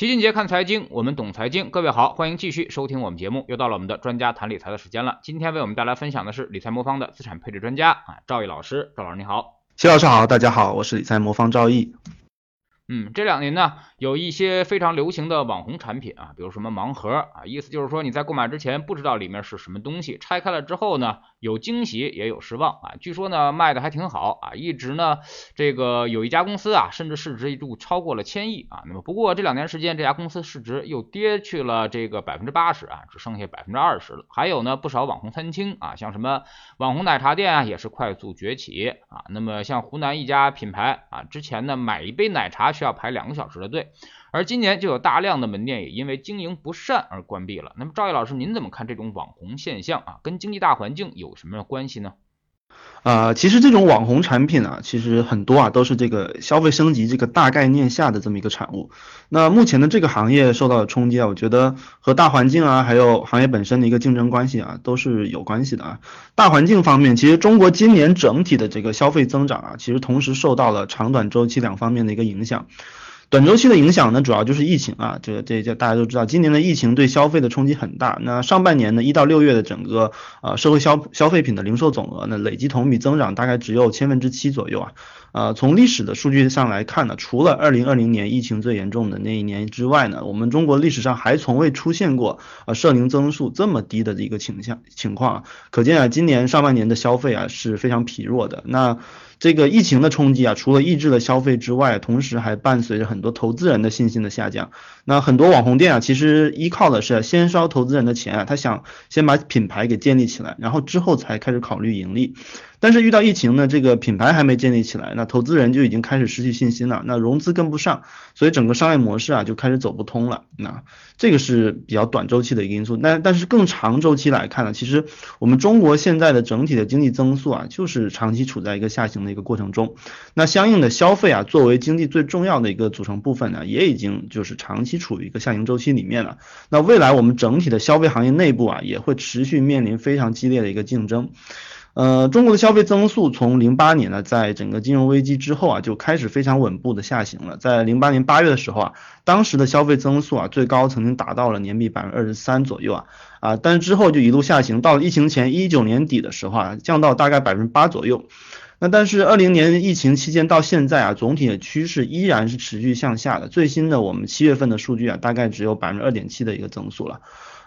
齐俊杰看财经，我们懂财经。各位好，欢迎继续收听我们节目。又到了我们的专家谈理财的时间了。今天为我们带来分享的是理财魔方的资产配置专家啊，赵毅老师。赵老师你好，齐老师好，大家好，我是理财魔方赵毅。嗯，这两年呢，有一些非常流行的网红产品啊，比如什么盲盒啊，意思就是说你在购买之前不知道里面是什么东西，拆开了之后呢，有惊喜也有失望啊。据说呢卖的还挺好啊，一直呢这个有一家公司啊，甚至市值一度超过了千亿啊。那么不过这两年时间，这家公司市值又跌去了这个百分之八十啊，只剩下百分之二十了。还有呢不少网红餐厅啊，像什么网红奶茶店啊，也是快速崛起啊。那么像湖南一家品牌啊，之前呢买一杯奶茶去。是要排两个小时的队，而今年就有大量的门店也因为经营不善而关闭了。那么赵毅老师，您怎么看这种网红现象啊？跟经济大环境有什么关系呢？啊，其实这种网红产品啊，其实很多啊都是这个消费升级这个大概念下的这么一个产物。那目前的这个行业受到的冲击啊，我觉得和大环境啊，还有行业本身的一个竞争关系啊，都是有关系的啊。大环境方面，其实中国今年整体的这个消费增长啊，其实同时受到了长短周期两方面的一个影响。短周期的影响呢，主要就是疫情啊，这个这这大家都知道，今年的疫情对消费的冲击很大。那上半年呢，一到六月的整个呃社会消消费品的零售总额呢，累计同比增长大概只有千分之七左右啊。呃，从历史的数据上来看呢，除了二零二零年疫情最严重的那一年之外呢，我们中国历史上还从未出现过呃社零增速这么低的一个倾向情况。可见啊，今年上半年的消费啊是非常疲弱的。那这个疫情的冲击啊，除了抑制了消费之外，同时还伴随着很多投资人的信心的下降。那很多网红店啊，其实依靠的是先烧投资人的钱啊，他想先把品牌给建立起来，然后之后才开始考虑盈利。但是遇到疫情呢，这个品牌还没建立起来，那投资人就已经开始失去信心了，那融资跟不上，所以整个商业模式啊就开始走不通了。那这个是比较短周期的一个因素。那但是更长周期来看呢，其实我们中国现在的整体的经济增速啊，就是长期处在一个下行的一个过程中。那相应的消费啊，作为经济最重要的一个组成部分呢，也已经就是长期处于一个下行周期里面了。那未来我们整体的消费行业内部啊，也会持续面临非常激烈的一个竞争。呃，中国的消费增速从零八年呢，在整个金融危机之后啊，就开始非常稳步的下行了。在零八年八月的时候啊，当时的消费增速啊，最高曾经达到了年比百分之二十三左右啊，啊，但是之后就一路下行，到了疫情前一九年底的时候啊，降到大概百分之八左右。那但是二零年疫情期间到现在啊，总体的趋势依然是持续向下的。最新的我们七月份的数据啊，大概只有百分之二点七的一个增速了。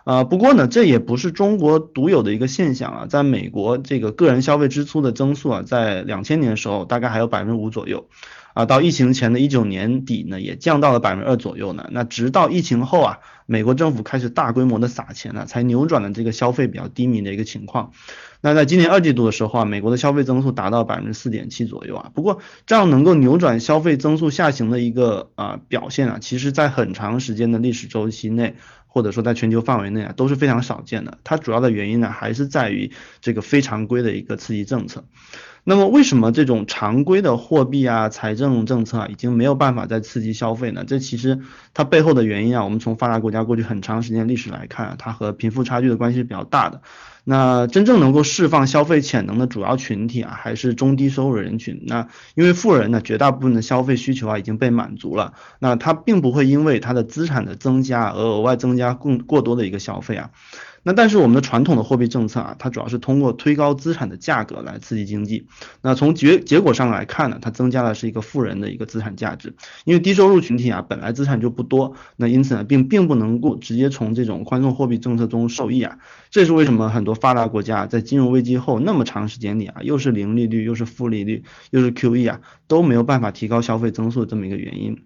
啊，不过呢，这也不是中国独有的一个现象啊，在美国这个个人消费支出的增速啊，在两千年的时候大概还有百分之五左右，啊，到疫情前的一九年底呢，也降到了百分之二左右呢。那直到疫情后啊，美国政府开始大规模的撒钱呢，才扭转了这个消费比较低迷的一个情况。那在今年二季度的时候啊，美国的消费增速达到百分之四点七左右啊。不过这样能够扭转消费增速下行的一个啊表现啊，其实在很长时间的历史周期内。或者说在全球范围内啊都是非常少见的，它主要的原因呢还是在于这个非常规的一个刺激政策。那么为什么这种常规的货币啊财政政策啊已经没有办法再刺激消费呢？这其实它背后的原因啊，我们从发达国家过去很长时间历史来看，它和贫富差距的关系是比较大的。那真正能够释放消费潜能的主要群体啊，还是中低收入人群。那因为富人呢，绝大部分的消费需求啊已经被满足了，那他并不会因为他的资产的增加而额外增加更过多的一个消费啊。那但是我们的传统的货币政策啊，它主要是通过推高资产的价格来刺激经济。那从结结果上来看呢，它增加的是一个富人的一个资产价值。因为低收入群体啊，本来资产就不多，那因此呢，并并不能够直接从这种宽松货币政策中受益啊。这是为什么很多发达国家在金融危机后那么长时间里啊，又是零利率，又是负利率，又是 QE 啊，都没有办法提高消费增速这么一个原因。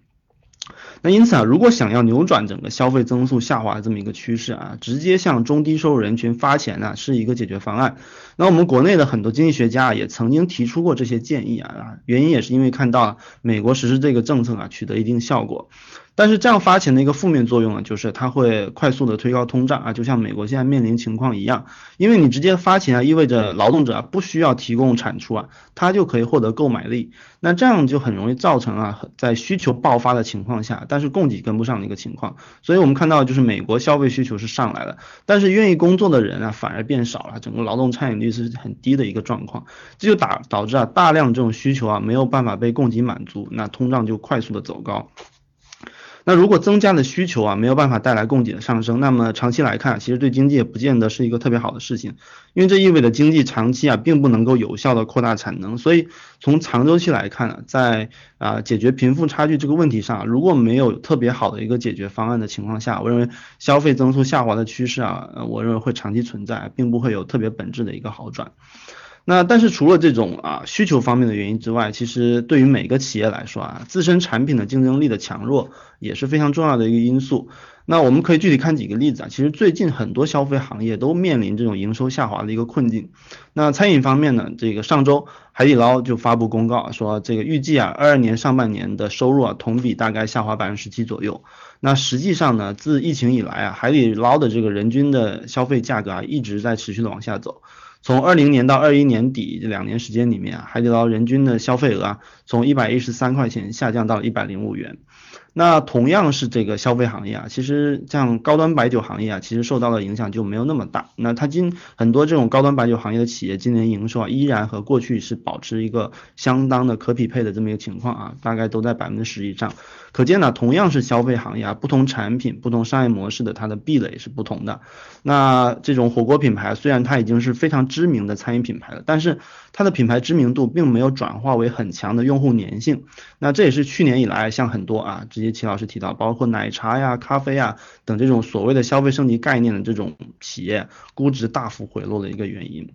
那因此啊，如果想要扭转整个消费增速下滑的这么一个趋势啊，直接向中低收入人群发钱呢，是一个解决方案。那我们国内的很多经济学家也曾经提出过这些建议啊，原因也是因为看到美国实施这个政策啊，取得一定效果。但是这样发钱的一个负面作用呢，就是它会快速的推高通胀啊，就像美国现在面临情况一样，因为你直接发钱啊，意味着劳动者啊不需要提供产出啊，他就可以获得购买力，那这样就很容易造成啊，在需求爆发的情况下，但是供给跟不上的一个情况，所以我们看到就是美国消费需求是上来了，但是愿意工作的人啊反而变少了，整个劳动参与率是很低的一个状况，这就导导致啊大量这种需求啊没有办法被供给满足，那通胀就快速的走高。那如果增加的需求啊没有办法带来供给的上升，那么长期来看，其实对经济也不见得是一个特别好的事情，因为这意味着经济长期啊并不能够有效的扩大产能。所以从长周期来看呢，在啊解决贫富差距这个问题上，如果没有特别好的一个解决方案的情况下，我认为消费增速下滑的趋势啊，我认为会长期存在，并不会有特别本质的一个好转。那但是除了这种啊需求方面的原因之外，其实对于每个企业来说啊，自身产品的竞争力的强弱也是非常重要的一个因素。那我们可以具体看几个例子啊，其实最近很多消费行业都面临这种营收下滑的一个困境。那餐饮方面呢，这个上周海底捞就发布公告说，这个预计啊二二年上半年的收入啊同比大概下滑百分之十七左右。那实际上呢，自疫情以来啊，海底捞的这个人均的消费价格啊一直在持续的往下走。从二零年到二一年底这两年时间里面啊，海底捞人均的消费额啊，从一百一十三块钱下降到了一百零五元。那同样是这个消费行业啊，其实像高端白酒行业啊，其实受到的影响就没有那么大。那它今很多这种高端白酒行业的企业今年营收啊，依然和过去是保持一个相当的可匹配的这么一个情况啊，大概都在百分之十以上。可见呢，同样是消费行业啊，不同产品、不同商业模式的它的壁垒是不同的。那这种火锅品牌虽然它已经是非常知名的餐饮品牌了，但是它的品牌知名度并没有转化为很强的用户粘性。那这也是去年以来像很多啊，直接齐老师提到，包括奶茶呀、咖啡啊等这种所谓的消费升级概念的这种企业估值大幅回落的一个原因。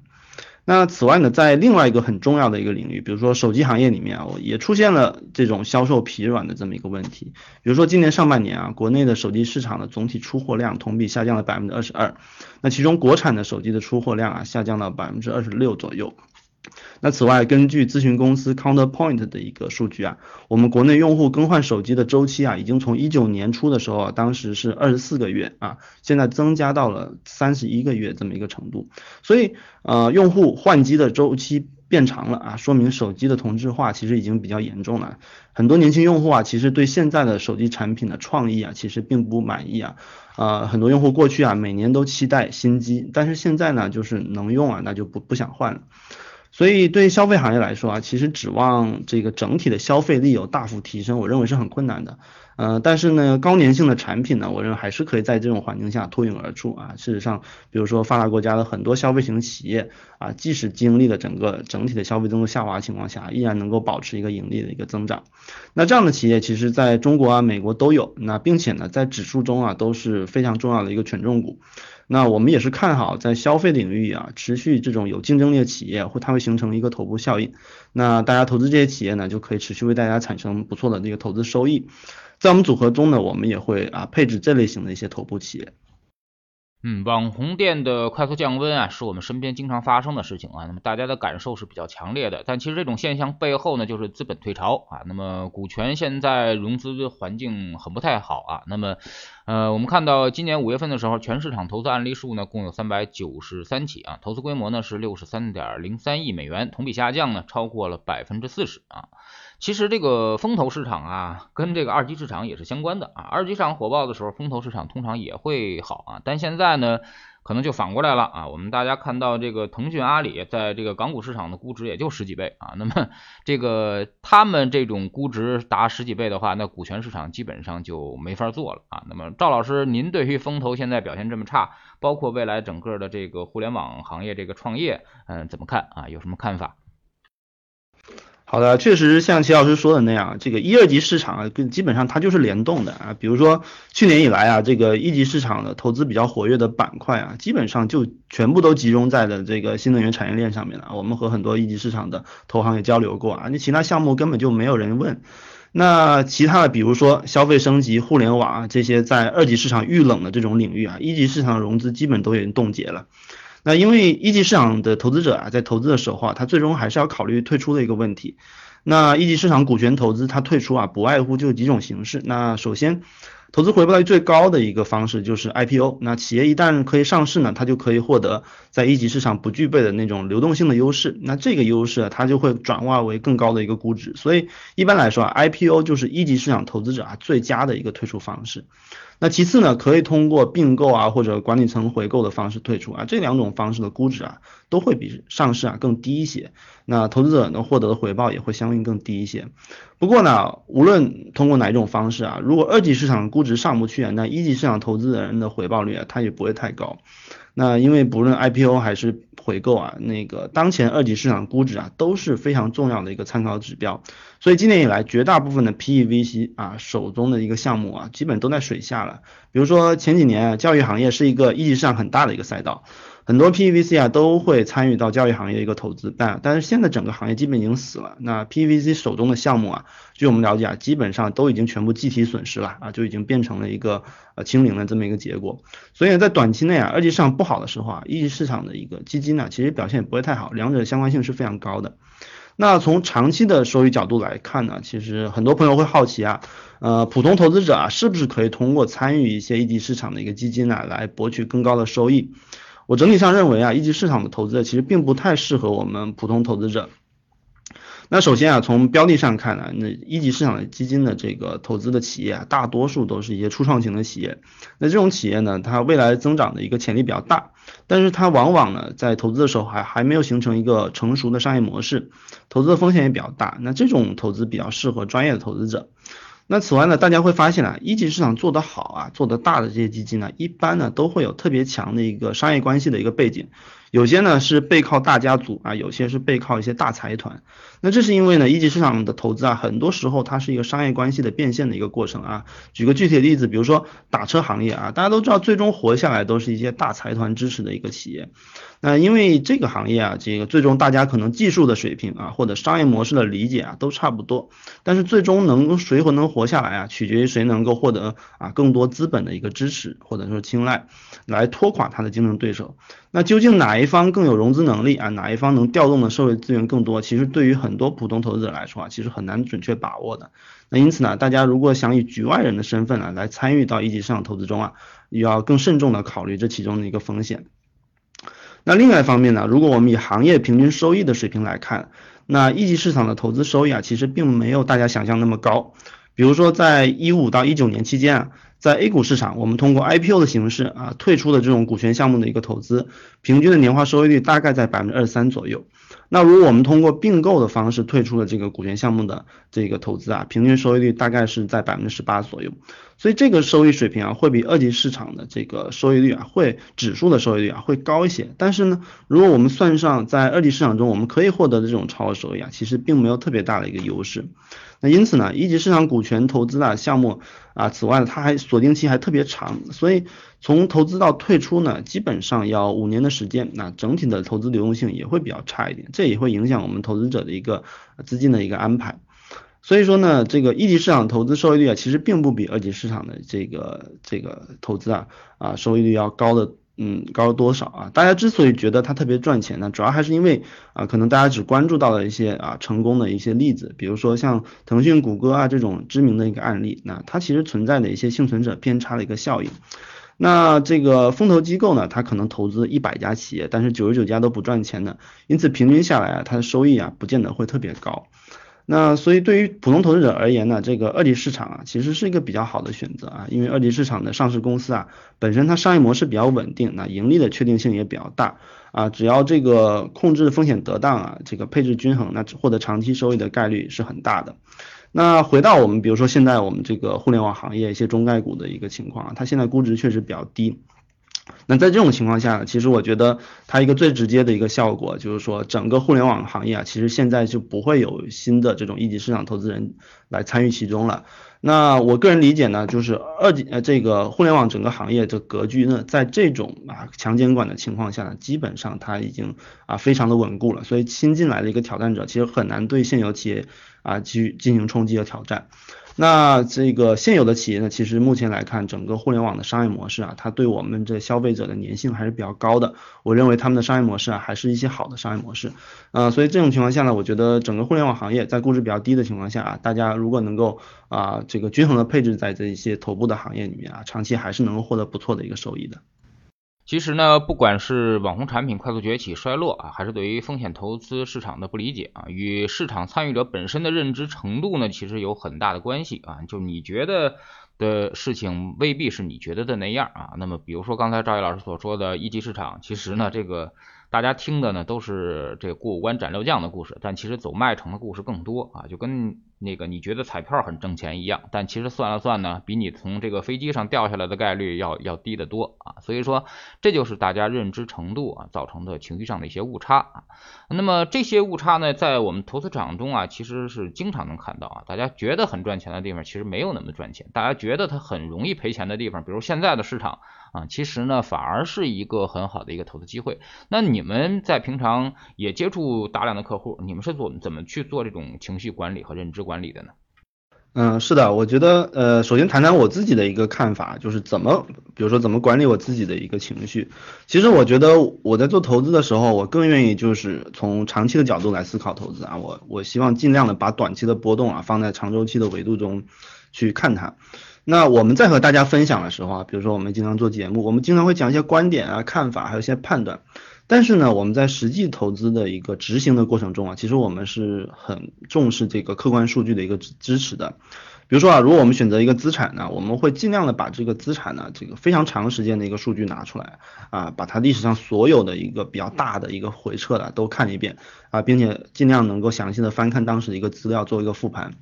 那此外呢，在另外一个很重要的一个领域，比如说手机行业里面啊，也出现了这种销售疲软的这么一个问题。比如说今年上半年啊，国内的手机市场的总体出货量同比下降了百分之二十二，那其中国产的手机的出货量啊下降了百分之二十六左右。那此外，根据咨询公司 Counterpoint 的一个数据啊，我们国内用户更换手机的周期啊，已经从一九年初的时候啊，当时是二十四个月啊，现在增加到了三十一个月这么一个程度。所以，呃，用户换机的周期变长了啊，说明手机的同质化其实已经比较严重了。很多年轻用户啊，其实对现在的手机产品的创意啊，其实并不满意啊。呃，很多用户过去啊，每年都期待新机，但是现在呢，就是能用啊，那就不不想换了。所以对消费行业来说啊，其实指望这个整体的消费力有大幅提升，我认为是很困难的。呃，但是呢，高粘性的产品呢，我认为还是可以在这种环境下脱颖而出啊。事实上，比如说发达国家的很多消费型企业啊，即使经历了整个整体的消费增速下滑情况下，依然能够保持一个盈利的一个增长。那这样的企业其实在中国啊、美国都有，那并且呢，在指数中啊都是非常重要的一个权重股。那我们也是看好在消费领域啊，持续这种有竞争力的企业，会它会形成一个头部效应。那大家投资这些企业呢，就可以持续为大家产生不错的这个投资收益。在我们组合中呢，我们也会啊配置这类型的一些头部企业。嗯，网红店的快速降温啊，是我们身边经常发生的事情啊。那么大家的感受是比较强烈的，但其实这种现象背后呢，就是资本退潮啊。那么股权现在融资环境很不太好啊。那么，呃，我们看到今年五月份的时候，全市场投资案例数呢共有三百九十三起啊，投资规模呢是六十三点零三亿美元，同比下降呢超过了百分之四十啊。其实这个风投市场啊，跟这个二级市场也是相关的啊。二级市场火爆的时候，风投市场通常也会好啊。但现在呢，可能就反过来了啊。我们大家看到这个腾讯、阿里在这个港股市场的估值也就十几倍啊。那么这个他们这种估值达十几倍的话，那股权市场基本上就没法做了啊。那么赵老师，您对于风投现在表现这么差，包括未来整个的这个互联网行业这个创业，嗯，怎么看啊？有什么看法？好的，确实像齐老师说的那样，这个一二级市场啊，跟基本上它就是联动的啊。比如说去年以来啊，这个一级市场的投资比较活跃的板块啊，基本上就全部都集中在了这个新能源产业链上面了。我们和很多一级市场的投行也交流过啊，那其他项目根本就没有人问。那其他的，比如说消费升级、互联网啊这些在二级市场遇冷的这种领域啊，一级市场融资基本都已经冻结了。那因为一级市场的投资者啊，在投资的时候啊，他最终还是要考虑退出的一个问题。那一级市场股权投资，它退出啊，不外乎就几种形式。那首先，投资回报率最高的一个方式就是 IPO。那企业一旦可以上市呢，它就可以获得在一级市场不具备的那种流动性的优势。那这个优势啊，它就会转化为更高的一个估值。所以一般来说啊，IPO 就是一级市场投资者啊最佳的一个退出方式。那其次呢，可以通过并购啊或者管理层回购的方式退出啊，这两种方式的估值啊都会比上市啊更低一些。那投资者能获得的回报也会相应更低一些。不过呢，无论通过哪一种方式啊，如果二级市场估值上不去，那一级市场投资人的回报率啊，它也不会太高。那因为不论 IPO 还是回购啊，那个当前二级市场估值啊都是非常重要的一个参考指标。所以今年以来，绝大部分的 PEVC 啊手中的一个项目啊，基本都在水下了。比如说前几年啊教育行业是一个一级市场很大的一个赛道。很多 PVC 啊都会参与到教育行业一个投资，但但是现在整个行业基本已经死了。那 PVC 手中的项目啊，据我们了解啊，基本上都已经全部计提损失了啊，就已经变成了一个呃清零的这么一个结果。所以在短期内啊，二级市场不好的时候啊，一级市场的一个基金呢，其实表现也不会太好，两者相关性是非常高的。那从长期的收益角度来看呢，其实很多朋友会好奇啊，呃，普通投资者啊，是不是可以通过参与一些一级市场的一个基金呢，来博取更高的收益？我整体上认为啊，一级市场的投资其实并不太适合我们普通投资者。那首先啊，从标的上看呢，那一级市场的基金的这个投资的企业啊，大多数都是一些初创型的企业。那这种企业呢，它未来增长的一个潜力比较大，但是它往往呢，在投资的时候还还没有形成一个成熟的商业模式，投资的风险也比较大。那这种投资比较适合专业的投资者。那此外呢，大家会发现啊，一级市场做得好啊，做得大的这些基金呢，一般呢都会有特别强的一个商业关系的一个背景。有些呢是背靠大家族啊，有些是背靠一些大财团。那这是因为呢，一级市场的投资啊，很多时候它是一个商业关系的变现的一个过程啊。举个具体的例子，比如说打车行业啊，大家都知道，最终活下来都是一些大财团支持的一个企业。那因为这个行业啊，这个最终大家可能技术的水平啊，或者商业模式的理解啊，都差不多。但是最终能谁会能活下来啊，取决于谁能够获得啊更多资本的一个支持或者说青睐，来拖垮他的竞争对手。那究竟哪一方更有融资能力啊？哪一方能调动的社会资源更多？其实对于很很多普通投资者来说啊，其实很难准确把握的。那因此呢，大家如果想以局外人的身份啊来参与到一级市场投资中啊，要更慎重的考虑这其中的一个风险。那另外一方面呢，如果我们以行业平均收益的水平来看，那一级市场的投资收益啊，其实并没有大家想象那么高。比如说在一五到一九年期间啊。在 A 股市场，我们通过 IPO 的形式啊退出的这种股权项目的一个投资，平均的年化收益率大概在百分之二十三左右。那如果我们通过并购的方式退出了这个股权项目的这个投资啊，平均收益率大概是在百分之十八左右。所以这个收益水平啊，会比二级市场的这个收益率啊，会指数的收益率啊会高一些。但是呢，如果我们算上在二级市场中我们可以获得的这种超额收益啊，其实并没有特别大的一个优势。那因此呢，一级市场股权投资的项目啊，此外，它还锁定期还特别长，所以从投资到退出呢，基本上要五年的时间。那整体的投资流动性也会比较差一点，这也会影响我们投资者的一个资金的一个安排。所以说呢，这个一级市场投资收益率啊，其实并不比二级市场的这个这个投资啊啊收益率要高的。嗯，高多少啊？大家之所以觉得它特别赚钱呢，主要还是因为啊，可能大家只关注到了一些啊成功的一些例子，比如说像腾讯、谷歌啊这种知名的一个案例，那它其实存在的一些幸存者偏差的一个效应。那这个风投机构呢，它可能投资一百家企业，但是九十九家都不赚钱的，因此平均下来啊，它的收益啊，不见得会特别高。那所以对于普通投资者而言呢，这个二级市场啊，其实是一个比较好的选择啊，因为二级市场的上市公司啊，本身它商业模式比较稳定，那盈利的确定性也比较大啊，只要这个控制风险得当啊，这个配置均衡，那获得长期收益的概率是很大的。那回到我们比如说现在我们这个互联网行业一些中概股的一个情况啊，它现在估值确实比较低。那在这种情况下，其实我觉得它一个最直接的一个效果就是说，整个互联网行业啊，其实现在就不会有新的这种一级市场投资人来参与其中了。那我个人理解呢，就是二级呃这个互联网整个行业的格局呢，在这种啊强监管的情况下呢，基本上它已经啊非常的稳固了，所以新进来的一个挑战者其实很难对现有企业啊去进行冲击和挑战。那这个现有的企业呢，其实目前来看，整个互联网的商业模式啊，它对我们这消费者的粘性还是比较高的。我认为他们的商业模式啊，还是一些好的商业模式。呃，所以这种情况下呢，我觉得整个互联网行业在估值比较低的情况下啊，大家如果能够啊这个均衡的配置在这一些头部的行业里面啊，长期还是能够获得不错的一个收益的。其实呢，不管是网红产品快速崛起衰落啊，还是对于风险投资市场的不理解啊，与市场参与者本身的认知程度呢，其实有很大的关系啊。就你觉得的事情，未必是你觉得的那样啊。那么，比如说刚才赵毅老师所说的一级市场，其实呢，这个。大家听的呢都是这过五关斩六将的故事，但其实走麦城的故事更多啊，就跟。那个你觉得彩票很挣钱一样，但其实算了算呢，比你从这个飞机上掉下来的概率要要低得多啊。所以说，这就是大家认知程度啊造成的情绪上的一些误差啊。那么这些误差呢，在我们投资场中啊，其实是经常能看到啊。大家觉得很赚钱的地方，其实没有那么赚钱；大家觉得它很容易赔钱的地方，比如现在的市场啊，其实呢反而是一个很好的一个投资机会。那你们在平常也接触大量的客户，你们是做怎么去做这种情绪管理和认知？管理的呢？嗯，是的，我觉得，呃，首先谈谈我自己的一个看法，就是怎么，比如说怎么管理我自己的一个情绪。其实我觉得我在做投资的时候，我更愿意就是从长期的角度来思考投资啊。我我希望尽量的把短期的波动啊放在长周期的维度中去看它。那我们在和大家分享的时候啊，比如说我们经常做节目，我们经常会讲一些观点啊、看法，还有一些判断。但是呢，我们在实际投资的一个执行的过程中啊，其实我们是很重视这个客观数据的一个支持的。比如说啊，如果我们选择一个资产呢，我们会尽量的把这个资产呢，这个非常长时间的一个数据拿出来啊，把它历史上所有的一个比较大的一个回撤的都看一遍啊，并且尽量能够详细的翻看当时的一个资料，做一个复盘。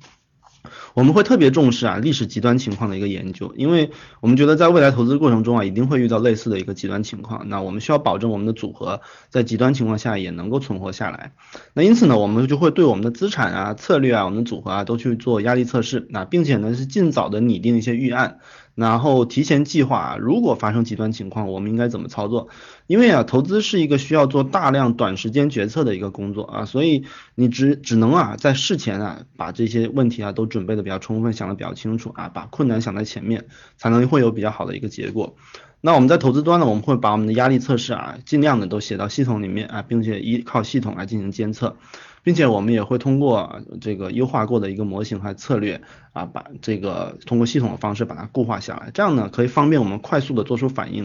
我们会特别重视啊历史极端情况的一个研究，因为我们觉得在未来投资过程中啊，一定会遇到类似的一个极端情况。那我们需要保证我们的组合在极端情况下也能够存活下来。那因此呢，我们就会对我们的资产啊、策略啊、我们的组合啊都去做压力测试，那并且呢是尽早的拟定一些预案。然后提前计划，如果发生极端情况，我们应该怎么操作？因为啊，投资是一个需要做大量短时间决策的一个工作啊，所以你只只能啊，在事前啊，把这些问题啊都准备的比较充分，想的比较清楚啊，把困难想在前面，才能会有比较好的一个结果。那我们在投资端呢，我们会把我们的压力测试啊，尽量的都写到系统里面啊，并且依靠系统来进行监测。并且我们也会通过这个优化过的一个模型和策略啊，把这个通过系统的方式把它固化下来，这样呢可以方便我们快速的做出反应，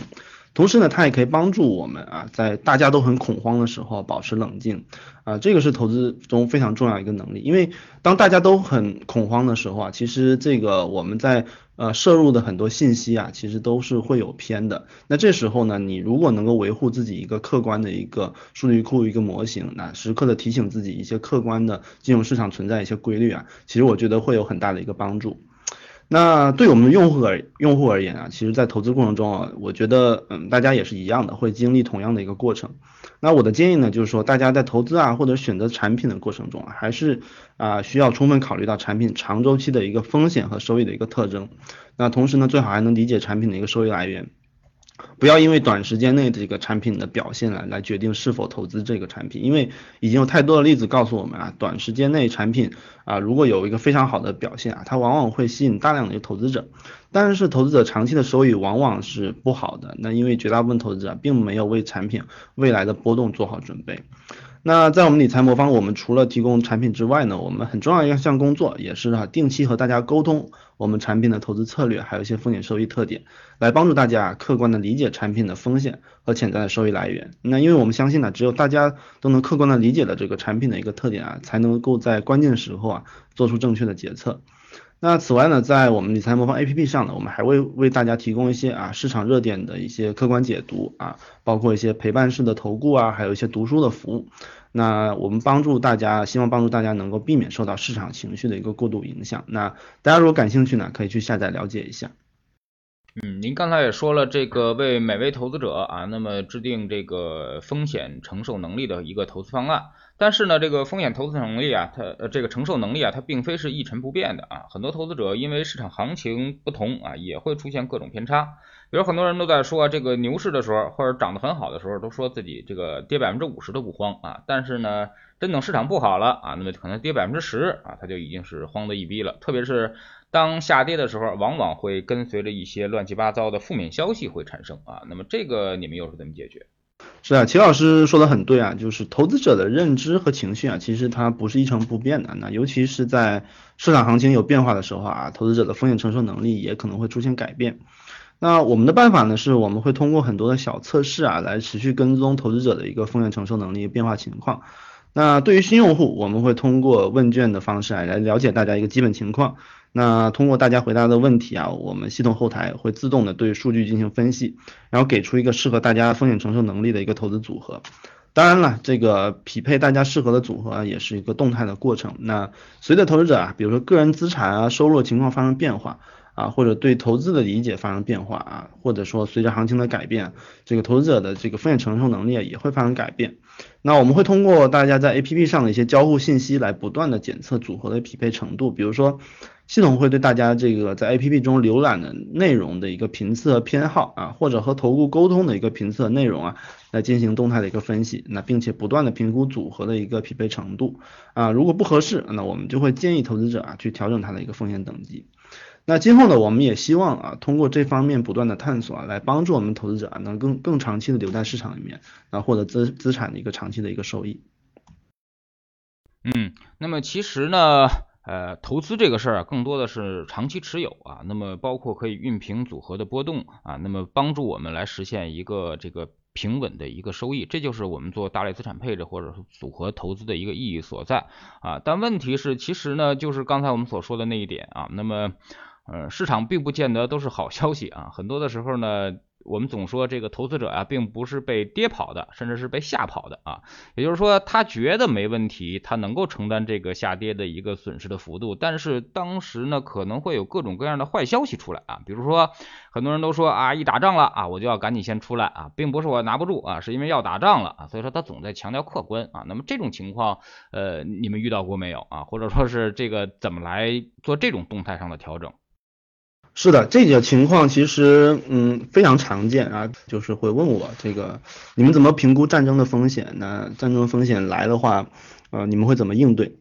同时呢它也可以帮助我们啊在大家都很恐慌的时候保持冷静。啊，这个是投资中非常重要一个能力，因为当大家都很恐慌的时候啊，其实这个我们在呃，摄入的很多信息啊，其实都是会有偏的。那这时候呢，你如果能够维护自己一个客观的一个数据库、一个模型，那时刻的提醒自己一些客观的金融市场存在一些规律啊，其实我觉得会有很大的一个帮助。那对我们的用户而用户而言啊，其实，在投资过程中啊，我觉得，嗯，大家也是一样的，会经历同样的一个过程。那我的建议呢，就是说，大家在投资啊，或者选择产品的过程中啊，还是啊，需要充分考虑到产品长周期的一个风险和收益的一个特征。那同时呢，最好还能理解产品的一个收益来源。不要因为短时间内这个产品的表现来来决定是否投资这个产品，因为已经有太多的例子告诉我们啊，短时间内产品啊如果有一个非常好的表现啊，它往往会吸引大量的一个投资者，但是投资者长期的收益往往是不好的，那因为绝大部分投资者并没有为产品未来的波动做好准备。那在我们理财魔方，我们除了提供产品之外呢，我们很重要一项工作也是哈，定期和大家沟通我们产品的投资策略，还有一些风险收益特点，来帮助大家客观的理解产品的风险和潜在的收益来源。那因为我们相信呢，只有大家都能客观的理解了这个产品的一个特点啊，才能够在关键时候啊做出正确的决策。那此外呢，在我们理财魔方 APP 上呢，我们还会为大家提供一些啊市场热点的一些客观解读啊，包括一些陪伴式的投顾啊，还有一些读书的服务。那我们帮助大家，希望帮助大家能够避免受到市场情绪的一个过度影响。那大家如果感兴趣呢，可以去下载了解一下。嗯，您刚才也说了，这个为每位投资者啊，那么制定这个风险承受能力的一个投资方案。但是呢，这个风险投资能力啊，它呃这个承受能力啊，它并非是一成不变的啊。很多投资者因为市场行情不同啊，也会出现各种偏差。比如很多人都在说，这个牛市的时候或者涨得很好的时候，都说自己这个跌百分之五十都不慌啊。但是呢，真等市场不好了啊，那么可能跌百分之十啊，它就已经是慌得一逼了。特别是当下跌的时候，往往会跟随着一些乱七八糟的负面消息会产生啊。那么这个你们又是怎么解决？是啊，齐老师说的很对啊，就是投资者的认知和情绪啊，其实它不是一成不变的。那尤其是在市场行情有变化的时候啊，投资者的风险承受能力也可能会出现改变。那我们的办法呢，是我们会通过很多的小测试啊，来持续跟踪投资者的一个风险承受能力变化情况。那对于新用户，我们会通过问卷的方式啊，来了解大家一个基本情况。那通过大家回答的问题啊，我们系统后台会自动的对数据进行分析，然后给出一个适合大家风险承受能力的一个投资组合。当然了，这个匹配大家适合的组合也是一个动态的过程。那随着投资者啊，比如说个人资产啊、收入情况发生变化。啊，或者对投资的理解发生变化啊，或者说随着行情的改变，这个投资者的这个风险承受能力也会发生改变。那我们会通过大家在 A P P 上的一些交互信息来不断的检测组合的匹配程度。比如说，系统会对大家这个在 A P P 中浏览的内容的一个频次和偏好啊，或者和投顾沟通的一个频次和内容啊，来进行动态的一个分析。那并且不断的评估组合的一个匹配程度啊，如果不合适，那我们就会建议投资者啊去调整它的一个风险等级。那今后呢，我们也希望啊，通过这方面不断的探索啊，来帮助我们投资者啊，能更更长期的留在市场里面，啊，获得资资产的一个长期的一个收益。嗯，那么其实呢，呃，投资这个事儿啊，更多的是长期持有啊，那么包括可以熨平组合的波动啊，那么帮助我们来实现一个这个平稳的一个收益，这就是我们做大类资产配置或者是组合投资的一个意义所在啊。但问题是，其实呢，就是刚才我们所说的那一点啊，那么。呃，市场并不见得都是好消息啊，很多的时候呢，我们总说这个投资者啊，并不是被跌跑的，甚至是被吓跑的啊。也就是说，他觉得没问题，他能够承担这个下跌的一个损失的幅度，但是当时呢，可能会有各种各样的坏消息出来啊，比如说很多人都说啊，一打仗了啊，我就要赶紧先出来啊，并不是我拿不住啊，是因为要打仗了啊，所以说他总在强调客观啊。那么这种情况，呃，你们遇到过没有啊？或者说是这个怎么来做这种动态上的调整？是的，这个情况其实嗯非常常见啊，就是会问我这个你们怎么评估战争的风险呢？战争风险来的话，呃，你们会怎么应对？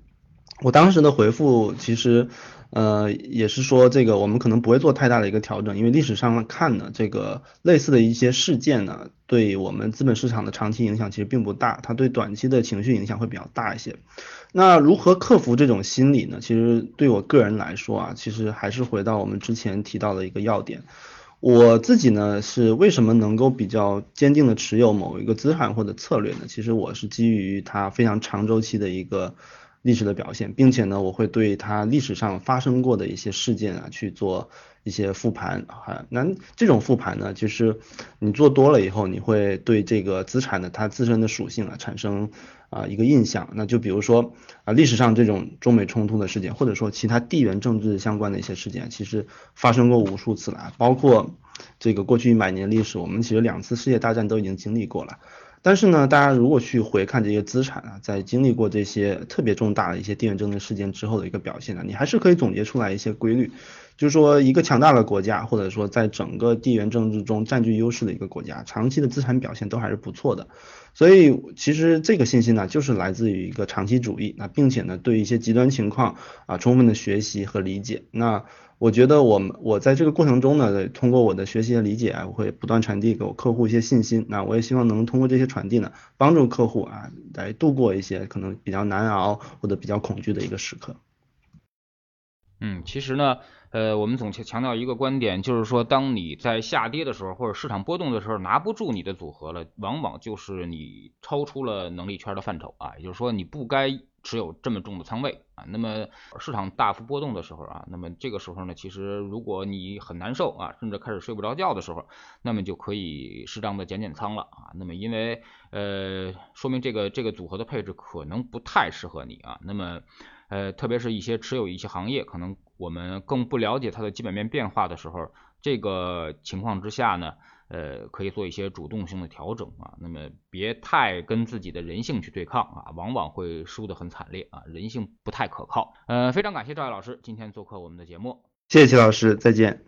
我当时的回复其实。呃，也是说这个我们可能不会做太大的一个调整，因为历史上看呢，这个类似的一些事件呢，对我们资本市场的长期影响其实并不大，它对短期的情绪影响会比较大一些。那如何克服这种心理呢？其实对我个人来说啊，其实还是回到我们之前提到的一个要点，我自己呢是为什么能够比较坚定的持有某一个资产或者策略呢？其实我是基于它非常长周期的一个。历史的表现，并且呢，我会对它历史上发生过的一些事件啊去做一些复盘哈。那这种复盘呢，就是你做多了以后，你会对这个资产的它自身的属性啊产生啊一个印象。那就比如说啊，历史上这种中美冲突的事件，或者说其他地缘政治相关的一些事件，其实发生过无数次了。包括这个过去一百年历史，我们其实两次世界大战都已经经历过了。但是呢，大家如果去回看这些资产啊，在经历过这些特别重大的一些地缘政治事件之后的一个表现呢，你还是可以总结出来一些规律，就是说一个强大的国家，或者说在整个地缘政治中占据优势的一个国家，长期的资产表现都还是不错的。所以其实这个信息呢，就是来自于一个长期主义，那并且呢，对一些极端情况啊，充分的学习和理解。那我觉得我们我在这个过程中呢，通过我的学习和理解啊，我会不断传递给我客户一些信心。那我也希望能通过这些传递呢，帮助客户啊，来度过一些可能比较难熬或者比较恐惧的一个时刻。嗯，其实呢，呃，我们总强强调一个观点，就是说，当你在下跌的时候，或者市场波动的时候，拿不住你的组合了，往往就是你超出了能力圈的范畴啊，也就是说，你不该。持有这么重的仓位啊，那么市场大幅波动的时候啊，那么这个时候呢，其实如果你很难受啊，甚至开始睡不着觉的时候，那么就可以适当的减减仓了啊。那么因为呃，说明这个这个组合的配置可能不太适合你啊。那么呃，特别是一些持有一些行业，可能我们更不了解它的基本面变化的时候，这个情况之下呢。呃，可以做一些主动性的调整啊，那么别太跟自己的人性去对抗啊，往往会输得很惨烈啊，人性不太可靠。呃，非常感谢赵毅老师今天做客我们的节目，谢谢齐老师，再见。